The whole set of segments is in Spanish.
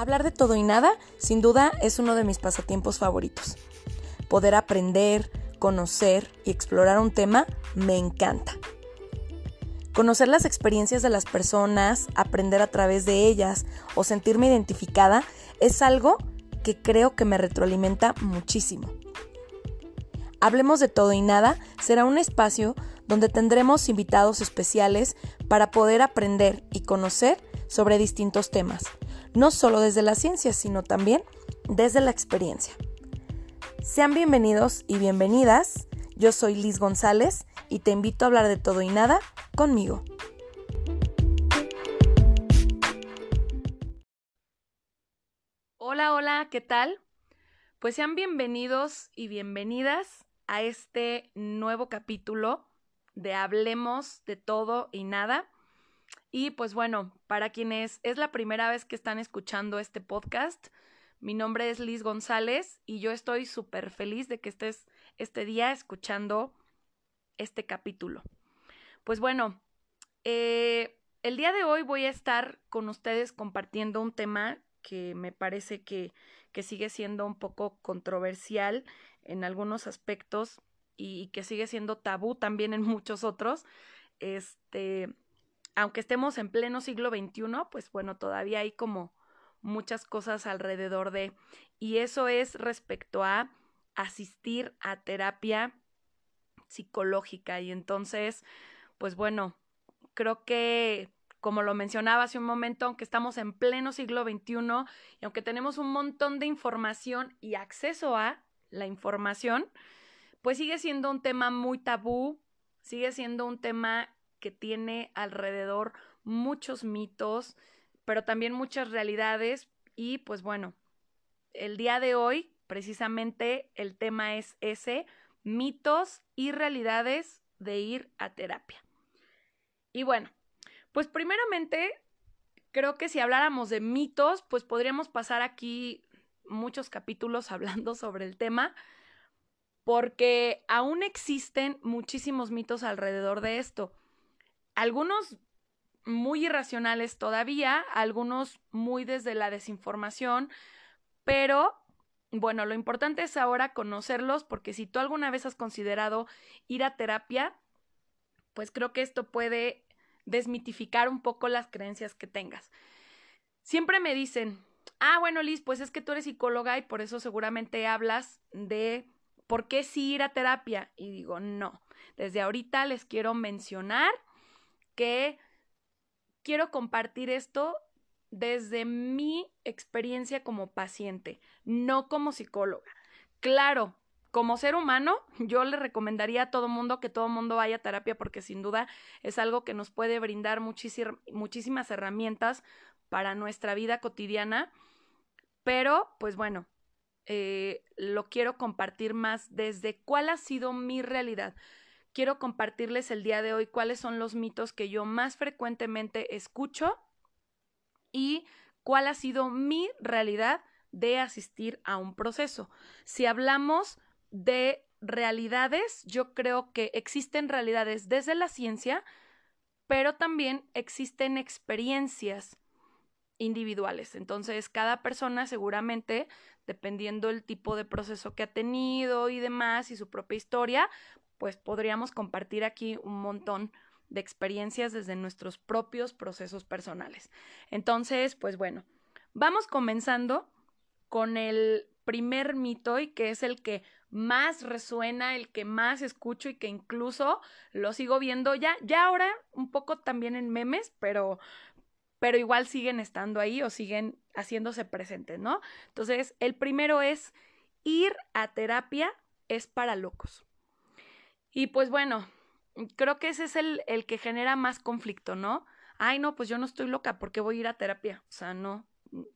Hablar de todo y nada, sin duda, es uno de mis pasatiempos favoritos. Poder aprender, conocer y explorar un tema me encanta. Conocer las experiencias de las personas, aprender a través de ellas o sentirme identificada es algo que creo que me retroalimenta muchísimo. Hablemos de todo y nada será un espacio donde tendremos invitados especiales para poder aprender y conocer sobre distintos temas, no solo desde la ciencia, sino también desde la experiencia. Sean bienvenidos y bienvenidas. Yo soy Liz González y te invito a hablar de todo y nada conmigo. Hola, hola, ¿qué tal? Pues sean bienvenidos y bienvenidas a este nuevo capítulo de Hablemos de todo y nada. Y pues bueno, para quienes es la primera vez que están escuchando este podcast, mi nombre es Liz González y yo estoy súper feliz de que estés este día escuchando este capítulo. Pues bueno, eh, el día de hoy voy a estar con ustedes compartiendo un tema que me parece que, que sigue siendo un poco controversial en algunos aspectos y, que sigue siendo tabú también en muchos otros. Este, aunque estemos en pleno siglo XXI, pues bueno, todavía hay como muchas cosas alrededor de, y eso es respecto a asistir a terapia psicológica. Y entonces, pues bueno, creo que como lo mencionaba hace un momento, aunque estamos en pleno siglo XXI y aunque tenemos un montón de información y acceso a la información, pues sigue siendo un tema muy tabú, sigue siendo un tema que tiene alrededor muchos mitos, pero también muchas realidades y pues bueno, el día de hoy precisamente el tema es ese, mitos y realidades de ir a terapia. Y bueno, pues primeramente creo que si habláramos de mitos, pues podríamos pasar aquí muchos capítulos hablando sobre el tema, porque aún existen muchísimos mitos alrededor de esto. Algunos muy irracionales todavía, algunos muy desde la desinformación, pero bueno, lo importante es ahora conocerlos porque si tú alguna vez has considerado ir a terapia, pues creo que esto puede desmitificar un poco las creencias que tengas. Siempre me dicen, ah, bueno, Liz, pues es que tú eres psicóloga y por eso seguramente hablas de ¿por qué sí ir a terapia? Y digo, no, desde ahorita les quiero mencionar que quiero compartir esto desde mi experiencia como paciente, no como psicóloga. Claro, como ser humano, yo le recomendaría a todo mundo que todo mundo vaya a terapia porque sin duda es algo que nos puede brindar muchísimas herramientas para nuestra vida cotidiana. Pero, pues bueno, eh, lo quiero compartir más desde cuál ha sido mi realidad. Quiero compartirles el día de hoy cuáles son los mitos que yo más frecuentemente escucho y cuál ha sido mi realidad de asistir a un proceso. Si hablamos de realidades, yo creo que existen realidades desde la ciencia, pero también existen experiencias individuales. Entonces, cada persona seguramente, dependiendo el tipo de proceso que ha tenido y demás y su propia historia, pues podríamos compartir aquí un montón de experiencias desde nuestros propios procesos personales. Entonces, pues bueno, vamos comenzando con el primer mito y que es el que más resuena, el que más escucho y que incluso lo sigo viendo ya, ya ahora un poco también en memes, pero, pero igual siguen estando ahí o siguen haciéndose presentes, ¿no? Entonces, el primero es ir a terapia es para locos. Y pues bueno, creo que ese es el, el que genera más conflicto, ¿no? Ay, no, pues yo no estoy loca, porque voy a ir a terapia? O sea, no,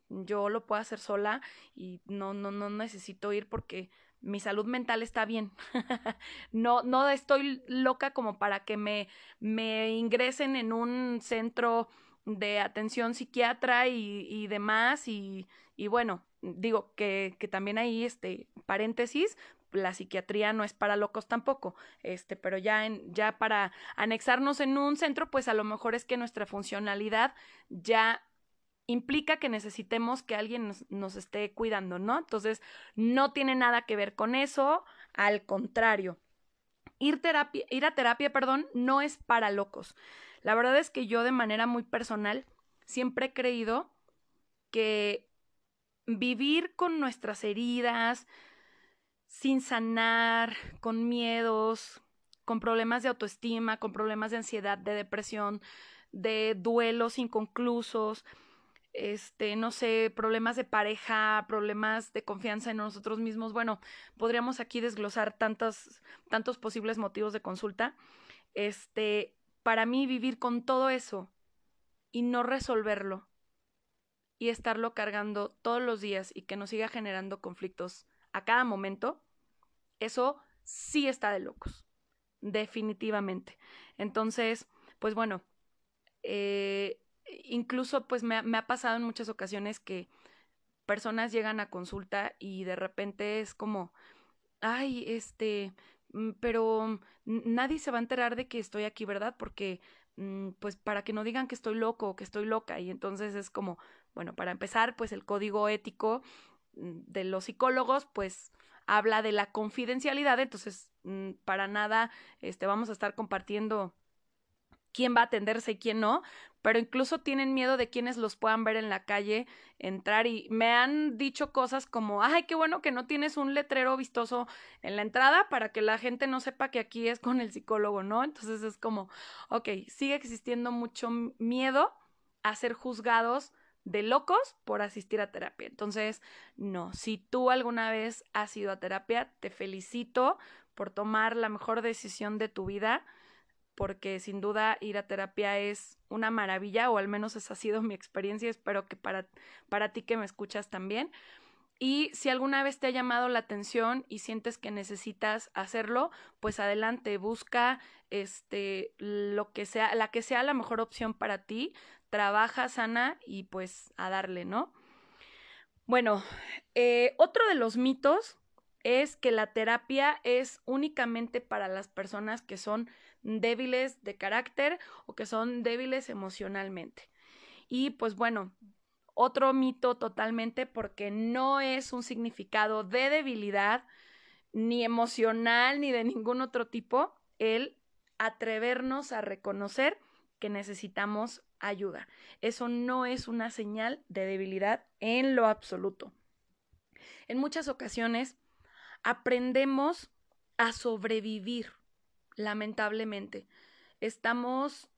yo lo puedo hacer sola y no, no, no necesito ir porque mi salud mental está bien. no, no estoy loca como para que me, me ingresen en un centro de atención psiquiatra y, y demás. Y, y bueno, digo que, que también ahí, este, paréntesis, la psiquiatría no es para locos tampoco, este, pero ya en, ya para anexarnos en un centro, pues a lo mejor es que nuestra funcionalidad ya implica que necesitemos que alguien nos, esté cuidando, ¿no? Entonces, no tiene nada que ver con eso, al contrario. Ir, ir a terapia, perdón, no es para locos. La verdad es que yo de manera muy personal siempre he creído que vivir con nuestras heridas, sin sanar, con miedos, con problemas de autoestima, con problemas de ansiedad, de depresión, de duelos inconclusos, este, no sé, problemas de pareja, problemas de confianza en nosotros mismos. Bueno, podríamos aquí desglosar tantos, tantos posibles motivos de consulta. Este, para mí vivir con todo eso y no resolverlo y estarlo cargando todos los días y que nos siga generando conflictos a cada momento, eso sí está de locos, definitivamente. Entonces, pues bueno, eh, incluso pues me, me ha pasado en muchas ocasiones que personas llegan a consulta y de repente es como, ay, este, mm, pero nadie se va a enterar de que estoy aquí, ¿verdad? Porque, mm, pues, para que no digan que estoy loco o que estoy loca. Y entonces es como, bueno, para empezar, pues el código ético de los psicólogos, pues, habla de la confidencialidad, entonces, para nada, este, vamos a estar compartiendo quién va a atenderse y quién no, pero incluso tienen miedo de quienes los puedan ver en la calle entrar y me han dicho cosas como, ay, qué bueno que no tienes un letrero vistoso en la entrada para que la gente no sepa que aquí es con el psicólogo, ¿no? Entonces es como, ok, sigue existiendo mucho miedo a ser juzgados de locos por asistir a terapia. Entonces, no, si tú alguna vez has ido a terapia, te felicito por tomar la mejor decisión de tu vida porque sin duda ir a terapia es una maravilla, o al menos esa ha sido mi experiencia, espero que para, para ti que me escuchas también. Y si alguna vez te ha llamado la atención y sientes que necesitas hacerlo, pues adelante, busca este lo que sea, la que sea la mejor opción para ti, trabaja sana y pues a darle, ¿no? Bueno, eh, otro de los mitos es que la terapia es únicamente para las personas que son débiles de carácter o que son débiles emocionalmente. Y pues bueno, otro mito totalmente porque no es un significado de debilidad ni emocional ni de ningún otro tipo el atrevernos a reconocer que necesitamos ayuda. Eso no es una señal de debilidad en lo absoluto. En muchas ocasiones aprendemos a sobrevivir lamentablemente. Estamos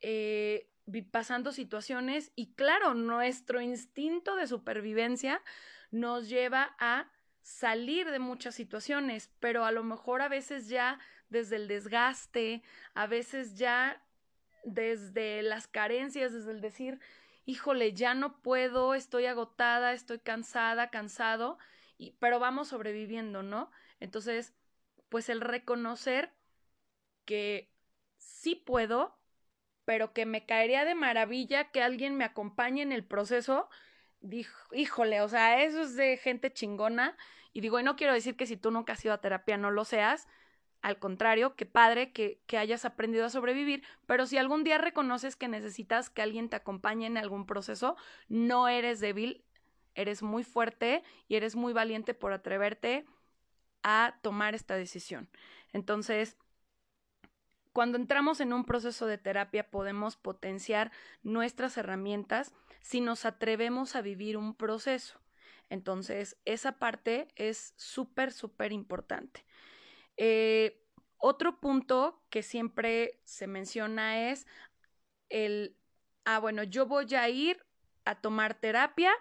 eh, pasando situaciones y claro, nuestro instinto de supervivencia nos lleva a salir de muchas situaciones, pero a lo mejor a veces ya desde el desgaste, a veces ya desde las carencias, desde el decir, híjole, ya no puedo, estoy agotada, estoy cansada, cansado, y, pero vamos sobreviviendo, ¿no? Entonces, pues el reconocer que sí puedo, pero que me caería de maravilla que alguien me acompañe en el proceso. Dijo, híjole, o sea, eso es de gente chingona. Y digo, y no quiero decir que si tú nunca has ido a terapia no lo seas. Al contrario, qué padre que, que hayas aprendido a sobrevivir, pero si algún día reconoces que necesitas que alguien te acompañe en algún proceso, no eres débil, eres muy fuerte y eres muy valiente por atreverte a tomar esta decisión. Entonces, cuando entramos en un proceso de terapia podemos potenciar nuestras herramientas si nos atrevemos a vivir un proceso. Entonces, esa parte es súper, súper importante. Eh, otro punto que siempre se menciona es el, ah, bueno, yo voy a ir a tomar terapia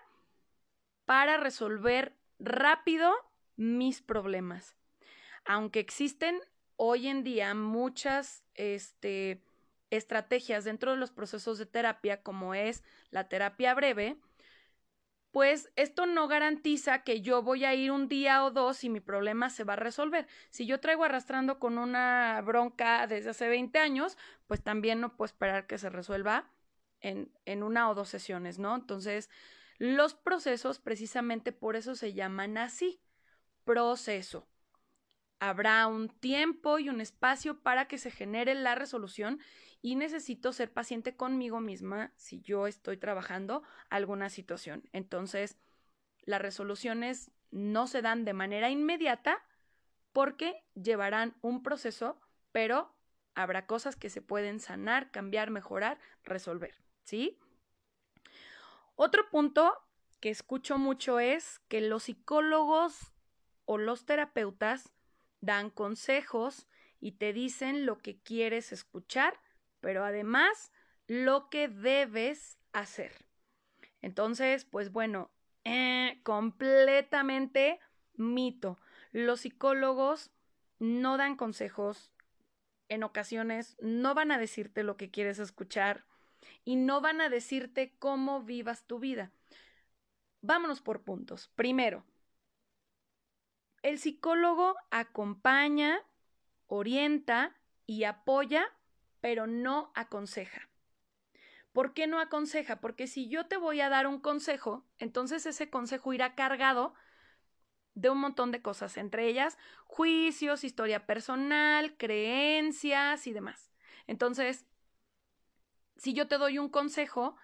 para resolver rápido mis problemas. Aunque existen hoy en día muchas este, estrategias dentro de los procesos de terapia, como es la terapia breve, pues esto no garantiza que yo voy a ir un día o dos y mi problema se va a resolver. Si yo traigo arrastrando con una bronca desde hace 20 años, pues también no puedo esperar que se resuelva en, en una o dos sesiones, ¿no? Entonces, los procesos precisamente por eso se llaman así, proceso habrá un tiempo y un espacio para que se genere la resolución y necesito ser paciente conmigo misma si yo estoy trabajando alguna situación. Entonces, las resoluciones no se dan de manera inmediata porque llevarán un proceso, pero habrá cosas que se pueden sanar, cambiar, mejorar, resolver, ¿sí? Otro punto que escucho mucho es que los psicólogos o los terapeutas dan consejos y te dicen lo que quieres escuchar, pero además lo que debes hacer. Entonces, pues bueno, eh, completamente mito. Los psicólogos no dan consejos, en ocasiones no van a decirte lo que quieres escuchar y no van a decirte cómo vivas tu vida. Vámonos por puntos. Primero, el psicólogo acompaña, orienta y apoya, pero no aconseja. ¿Por qué no aconseja? Porque si yo te voy a dar un consejo, entonces ese consejo irá cargado de un montón de cosas, entre ellas juicios, historia personal, creencias y demás. Entonces, si yo te doy un consejo,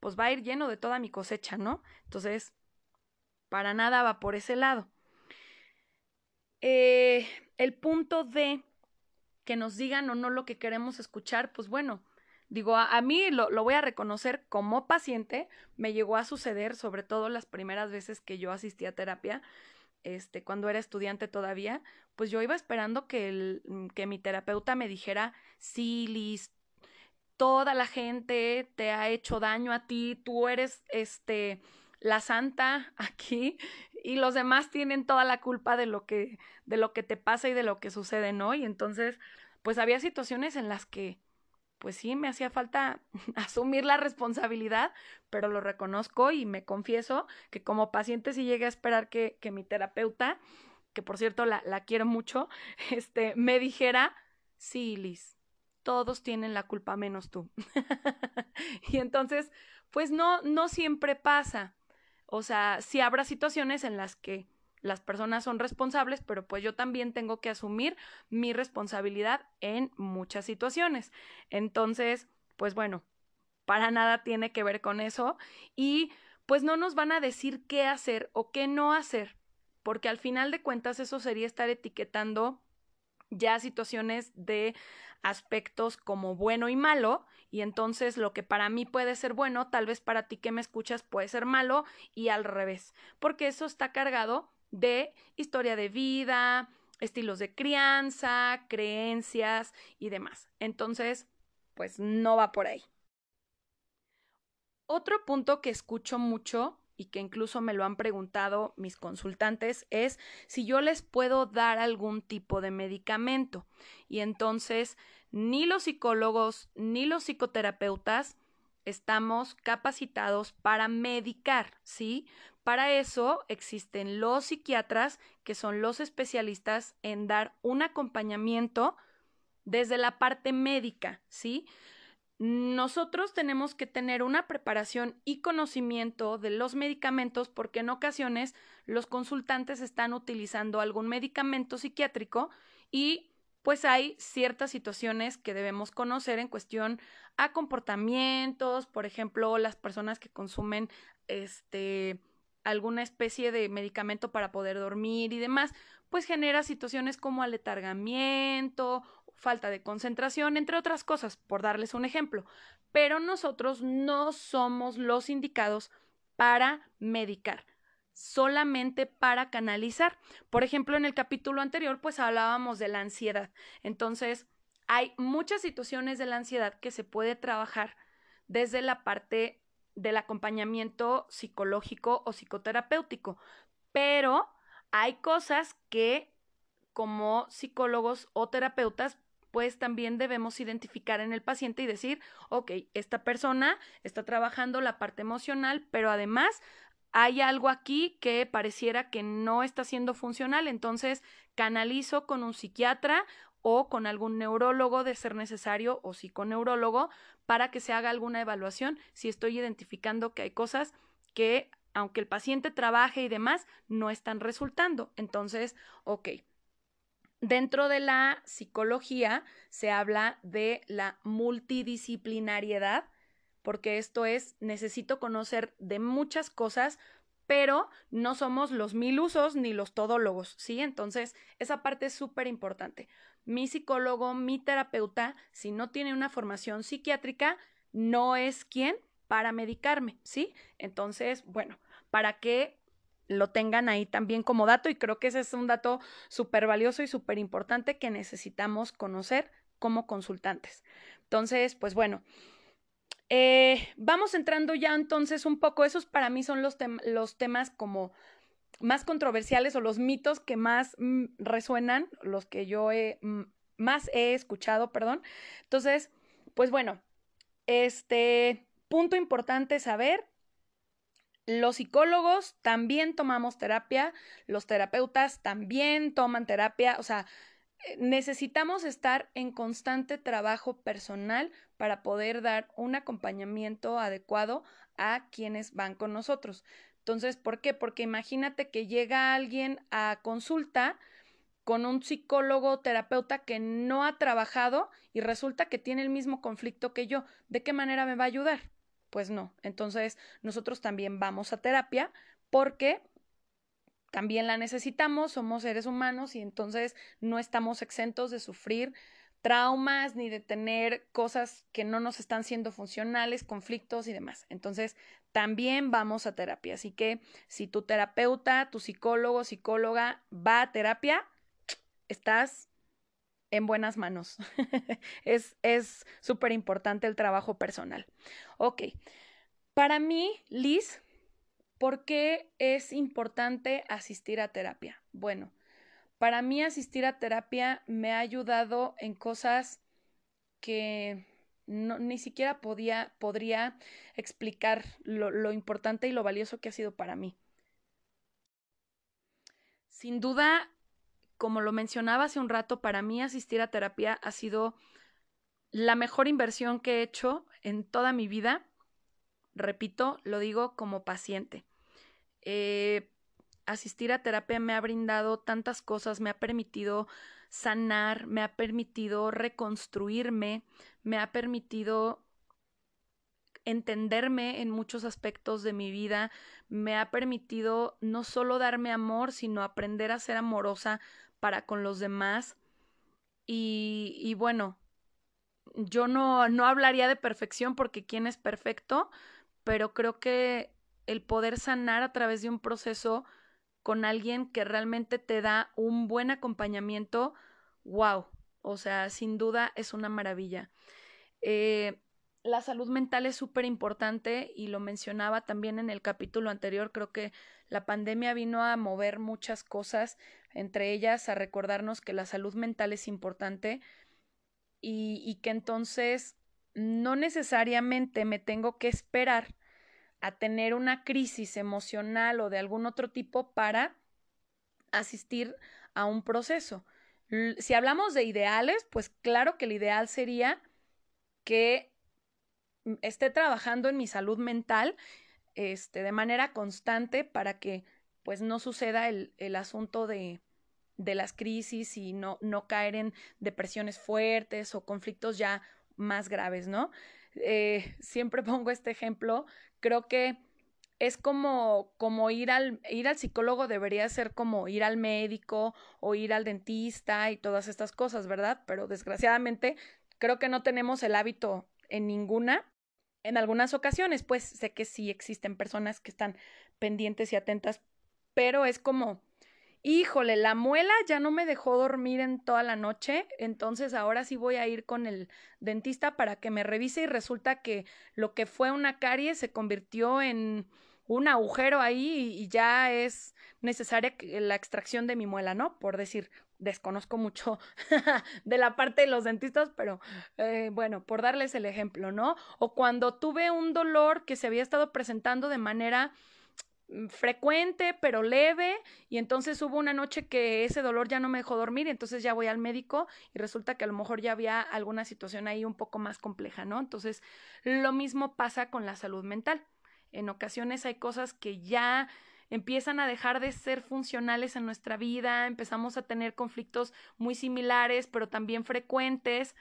pues va a ir lleno de toda mi cosecha, ¿no? Entonces, para nada va por ese lado. Eh, el punto de que nos digan o no lo que queremos escuchar, pues bueno, digo, a, mí lo, lo, voy a reconocer como paciente, me llegó a suceder, sobre todo las primeras veces que yo asistí a terapia, este, cuando era estudiante todavía, pues yo iba esperando que, el, mm, que mi terapeuta me dijera, sí, Liz, toda la gente te ha hecho daño a ti, tú eres, este, la santa aquí y los demás tienen toda la culpa de lo que, de lo que te pasa y de lo que sucede, ¿no? Y entonces, pues había situaciones en las que pues sí, me hacía falta asumir la responsabilidad, pero lo reconozco y me confieso que como paciente sí llegué a esperar que, que mi terapeuta, que por cierto la, la quiero mucho, este, me dijera, sí, Liz, todos tienen la culpa menos tú. y entonces, pues no, no siempre pasa. O sea, sí habrá situaciones en las que las personas son responsables, pero pues yo también tengo que asumir mi responsabilidad en muchas situaciones. Entonces, pues bueno, para nada tiene que ver con eso y pues no nos van a decir qué hacer o qué no hacer, porque al final de cuentas eso sería estar etiquetando ya situaciones de aspectos como bueno y malo, y entonces lo que para mí puede ser bueno, tal vez para ti que me escuchas puede ser malo y al revés, porque eso está cargado de historia de vida, estilos de crianza, creencias y demás. Entonces, pues no va por ahí. Otro punto que escucho mucho y que incluso me lo han preguntado mis consultantes es si yo les puedo dar algún tipo de medicamento. Y entonces, ni los psicólogos ni los psicoterapeutas estamos capacitados para medicar, ¿sí? Para eso existen los psiquiatras, que son los especialistas en dar un acompañamiento desde la parte médica, ¿sí? Nosotros tenemos que tener una preparación y conocimiento de los medicamentos porque en ocasiones los consultantes están utilizando algún medicamento psiquiátrico y pues hay ciertas situaciones que debemos conocer en cuestión a comportamientos, por ejemplo, las personas que consumen este alguna especie de medicamento para poder dormir y demás, pues genera situaciones como aletargamiento, falta de concentración, entre otras cosas, por darles un ejemplo. Pero nosotros no somos los indicados para medicar solamente para canalizar. Por ejemplo, en el capítulo anterior, pues hablábamos de la ansiedad. Entonces, hay muchas situaciones de la ansiedad que se puede trabajar desde la parte del acompañamiento psicológico o psicoterapéutico, pero hay cosas que como psicólogos o terapeutas pues también debemos identificar en el paciente y decir, ok, esta persona está trabajando la parte emocional, pero además hay algo aquí que pareciera que no está siendo funcional, entonces canalizo con un psiquiatra o con algún neurólogo de ser necesario o psiconeurólogo para que se haga alguna evaluación si estoy identificando que hay cosas que aunque el paciente trabaje y demás, no están resultando. Entonces, ok, Dentro de la psicología se habla de la multidisciplinariedad, porque esto es, necesito conocer de muchas cosas, pero no somos los mil usos ni los todólogos, ¿sí? Entonces, esa parte es súper importante. Mi psicólogo, mi terapeuta, si no tiene una formación psiquiátrica, no es quien para medicarme, ¿sí? Entonces, bueno, para que lo tengan ahí también como dato y creo que ese es un dato súper valioso y súper importante que necesitamos conocer como consultantes. Entonces, pues bueno, eh, vamos entrando ya entonces un poco, esos para mí son los, los temas como más controversiales o los mitos que más mm, resuenan, los que yo he, mm, más he escuchado, perdón. Entonces, pues bueno, este punto importante saber los psicólogos también tomamos terapia, los terapeutas también toman terapia, o sea, necesitamos estar en constante trabajo personal para poder dar un acompañamiento adecuado a quienes van con nosotros. Entonces, ¿por qué? Porque imagínate que llega alguien a consulta con un psicólogo terapeuta que no ha trabajado y resulta que tiene el mismo conflicto que yo. ¿De qué manera me va a ayudar? Pues no. Entonces, nosotros también vamos a terapia porque también la necesitamos, somos seres humanos y entonces no estamos exentos de sufrir traumas ni de tener cosas que no nos están siendo funcionales, conflictos y demás. Entonces, también vamos a terapia. Así que si tu terapeuta, tu psicólogo, psicóloga va a terapia, estás en buenas manos. es súper importante el trabajo personal. Ok, para mí, Liz, ¿por qué es importante asistir a terapia? Bueno, para mí asistir a terapia me ha ayudado en cosas que ni siquiera podía, podría explicar lo, lo importante y lo valioso que ha sido para mí. Sin duda, como lo mencionaba hace un rato, para mí asistir a terapia ha sido la mejor inversión que he hecho en toda mi vida. Repito, lo digo como paciente. Eh, asistir a terapia me ha brindado tantas cosas, me ha permitido sanar, me ha permitido reconstruirme, me ha permitido entenderme en muchos aspectos de mi vida, me ha permitido no solo darme amor, sino aprender a ser amorosa para con los demás. Y, y bueno, yo no, no hablaría de perfección porque quién es perfecto, pero creo que el poder sanar a través de un proceso con alguien que realmente te da un buen acompañamiento, wow, o sea, sin duda es una maravilla. Eh, la salud mental es súper importante y lo mencionaba también en el capítulo anterior, creo que la pandemia vino a mover muchas cosas entre ellas a recordarnos que la salud mental es importante y, que entonces no necesariamente me tengo que esperar a tener una crisis emocional o de algún otro tipo para asistir a un proceso. Si hablamos de ideales, pues claro que el ideal sería que esté trabajando en mi salud mental este, de manera constante para que pues no suceda el, el asunto de, de las crisis y no, no caer en depresiones fuertes o conflictos ya más graves, ¿no? Eh, siempre pongo este ejemplo, creo que es como, como ir, al, ir al psicólogo debería ser como ir al médico o ir al dentista y todas estas cosas, ¿verdad? Pero desgraciadamente creo que no tenemos el hábito en ninguna. En algunas ocasiones, pues sé que sí existen personas que están pendientes y atentas, pero es como, híjole, la muela ya no me dejó dormir en toda la noche, entonces ahora sí voy a ir con el dentista para que me revise y resulta que lo que fue una carie se convirtió en un agujero ahí y ya es necesaria la extracción de mi muela, ¿no? Por decir, desconozco mucho de la parte de los dentistas, pero eh, bueno, por darles el ejemplo, ¿no? O cuando tuve un dolor que se había estado presentando de manera frecuente pero leve y entonces hubo una noche que ese dolor ya no me dejó dormir y entonces ya voy al médico y resulta que a lo mejor ya había alguna situación ahí un poco más compleja, ¿no? Entonces lo mismo pasa con la salud mental. En ocasiones hay cosas que ya empiezan a dejar de ser funcionales en nuestra vida, empezamos a tener conflictos muy similares, pero también frecuentes.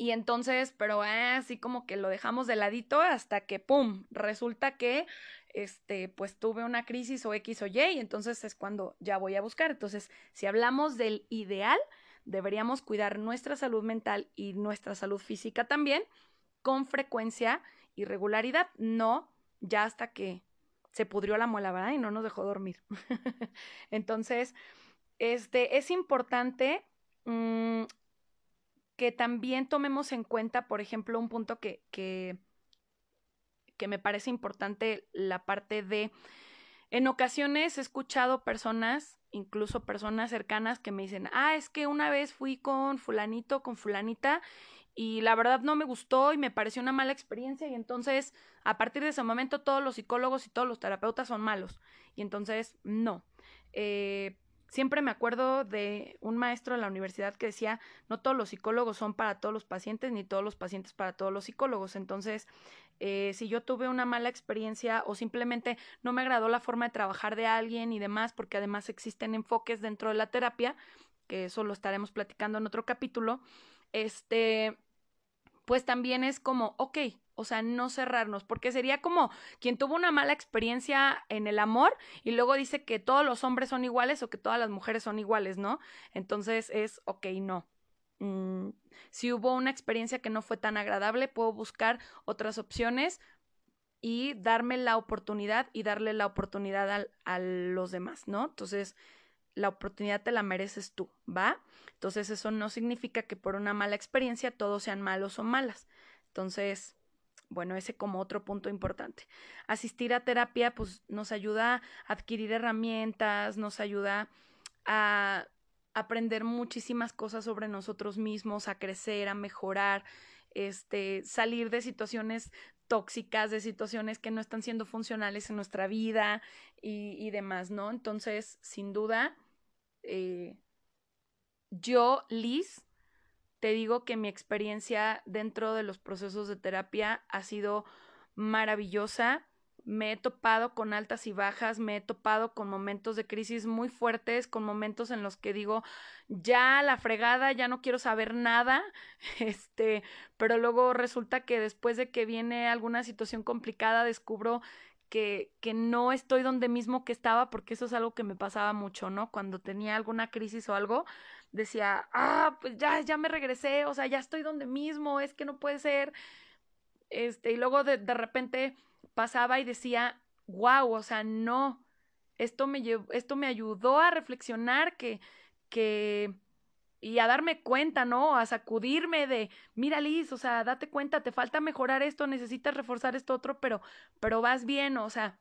Y entonces, pero eh, así como que lo dejamos de ladito hasta que, ¡pum!, resulta que, este, pues tuve una crisis o X o Y, y entonces es cuando ya voy a buscar. Entonces, si hablamos del ideal, deberíamos cuidar nuestra salud mental y nuestra salud física también con frecuencia y regularidad, no ya hasta que se pudrió la muela, ¿verdad? Y no nos dejó dormir. Entonces, este, es importante mm, que también tomemos en cuenta, por ejemplo, un punto que, que, que me parece importante, la parte de, en ocasiones he escuchado personas, incluso personas cercanas, que me dicen, ah, es que una vez fui con fulanito, con fulanita, y la verdad no me gustó y me pareció una mala experiencia y entonces a partir de ese momento todos los psicólogos y todos los terapeutas son malos y entonces no. Eh, siempre me acuerdo de un maestro de la universidad que decía, no todos los psicólogos son para todos los pacientes, ni todos los pacientes para todos los psicólogos. Entonces, eh, si yo tuve una mala experiencia o simplemente no me agradó la forma de trabajar de alguien y demás, porque además existen enfoques dentro de la terapia, que eso lo estaremos platicando en otro capítulo, este, pues también es como, ok, o sea, no cerrarnos, porque sería como quien tuvo una mala experiencia en el amor y luego dice que todos los hombres son iguales o que todas las mujeres son iguales, ¿no? Entonces es, ok, no. Mm, si hubo una experiencia que no fue tan agradable, puedo buscar otras opciones y darme la oportunidad y darle la oportunidad a los demás, ¿no? Entonces, la oportunidad te la mereces tú, ¿va? Entonces eso no significa que por una mala experiencia todos sean malos o malas. Entonces, bueno, ese como otro punto importante. Asistir a terapia pues nos ayuda a adquirir herramientas, nos ayuda a aprender muchísimas cosas sobre nosotros mismos, a crecer, a mejorar, este, salir de situaciones tóxicas, de situaciones que no están siendo funcionales en nuestra vida y, demás, ¿no? Entonces, sin duda, eh, yo, Liz, te digo que mi experiencia dentro de los procesos de terapia ha sido maravillosa. Me he topado con altas y bajas, me he topado con momentos de crisis muy fuertes, con momentos en los que digo, ya la fregada, ya no quiero saber nada, este, pero luego resulta que después de que viene alguna situación complicada, descubro que, que no estoy donde mismo que estaba, porque eso es algo que me pasaba mucho, ¿no? Cuando tenía alguna crisis o algo, decía, ah, pues ya, ya me regresé, o sea, ya estoy donde mismo, es que no puede ser. Este, y luego de, de repente pasaba y decía, wow, o sea, no, esto me, esto me ayudó a reflexionar que, que, y a darme cuenta, ¿no? A sacudirme de, mira Liz, o sea, date cuenta, te falta mejorar esto, necesitas reforzar esto otro, pero, pero vas bien, o sea,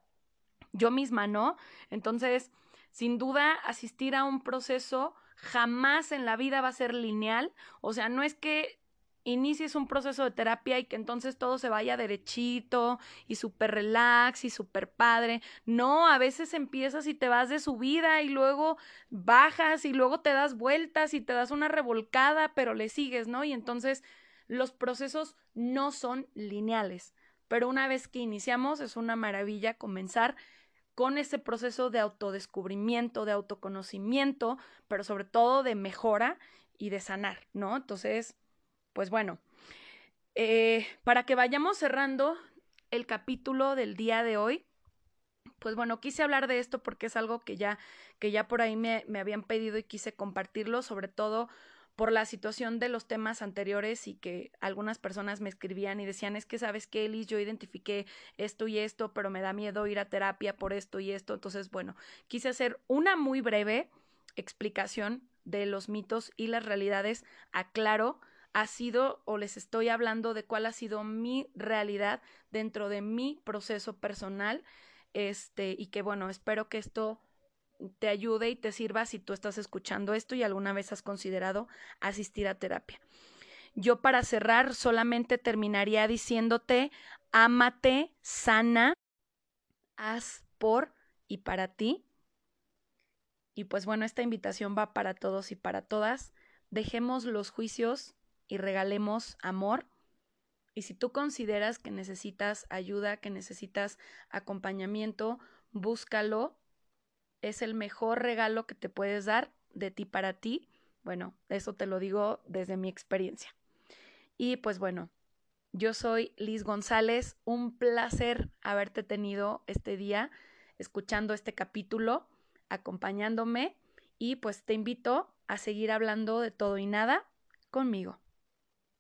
yo misma, ¿no? Entonces, sin duda, asistir a un proceso jamás en la vida va a ser lineal, o sea, no es que inicies un proceso de terapia y que entonces todo se vaya derechito y súper relax y súper padre. No, a veces empiezas y te vas de subida y luego bajas y luego te das vueltas y te das una revolcada, pero le sigues, ¿no? Y entonces los procesos no son lineales. Pero una vez que iniciamos es una maravilla comenzar con ese proceso de autodescubrimiento, de autoconocimiento, pero sobre todo de mejora y de sanar, ¿no? Entonces, pues bueno, eh, para que vayamos cerrando el capítulo del día de hoy, pues bueno, quise hablar de esto porque es algo que ya, que ya por ahí me, me habían pedido y quise compartirlo, sobre todo por la situación de los temas anteriores y que algunas personas me escribían y decían, es que sabes que, Elis, yo identifiqué esto y esto, pero me da miedo ir a terapia por esto y esto. Entonces, bueno, quise hacer una muy breve explicación de los mitos y las realidades. Aclaro, ha sido o les estoy hablando de cuál ha sido mi realidad dentro de mi proceso personal. Este, y que bueno, espero que esto te ayude y te sirva si tú estás escuchando esto y alguna vez has considerado asistir a terapia. Yo para cerrar solamente terminaría diciéndote, ámate, sana, haz por y para ti. Y pues bueno, esta invitación va para todos y para todas. Dejemos los juicios y regalemos amor. Y si tú consideras que necesitas ayuda, que necesitas acompañamiento, búscalo. Es el mejor regalo que te puedes dar de ti para ti. Bueno, eso te lo digo desde mi experiencia. Y pues bueno, yo soy Liz González. Un placer haberte tenido este día escuchando este capítulo, acompañándome y pues te invito a seguir hablando de todo y nada conmigo.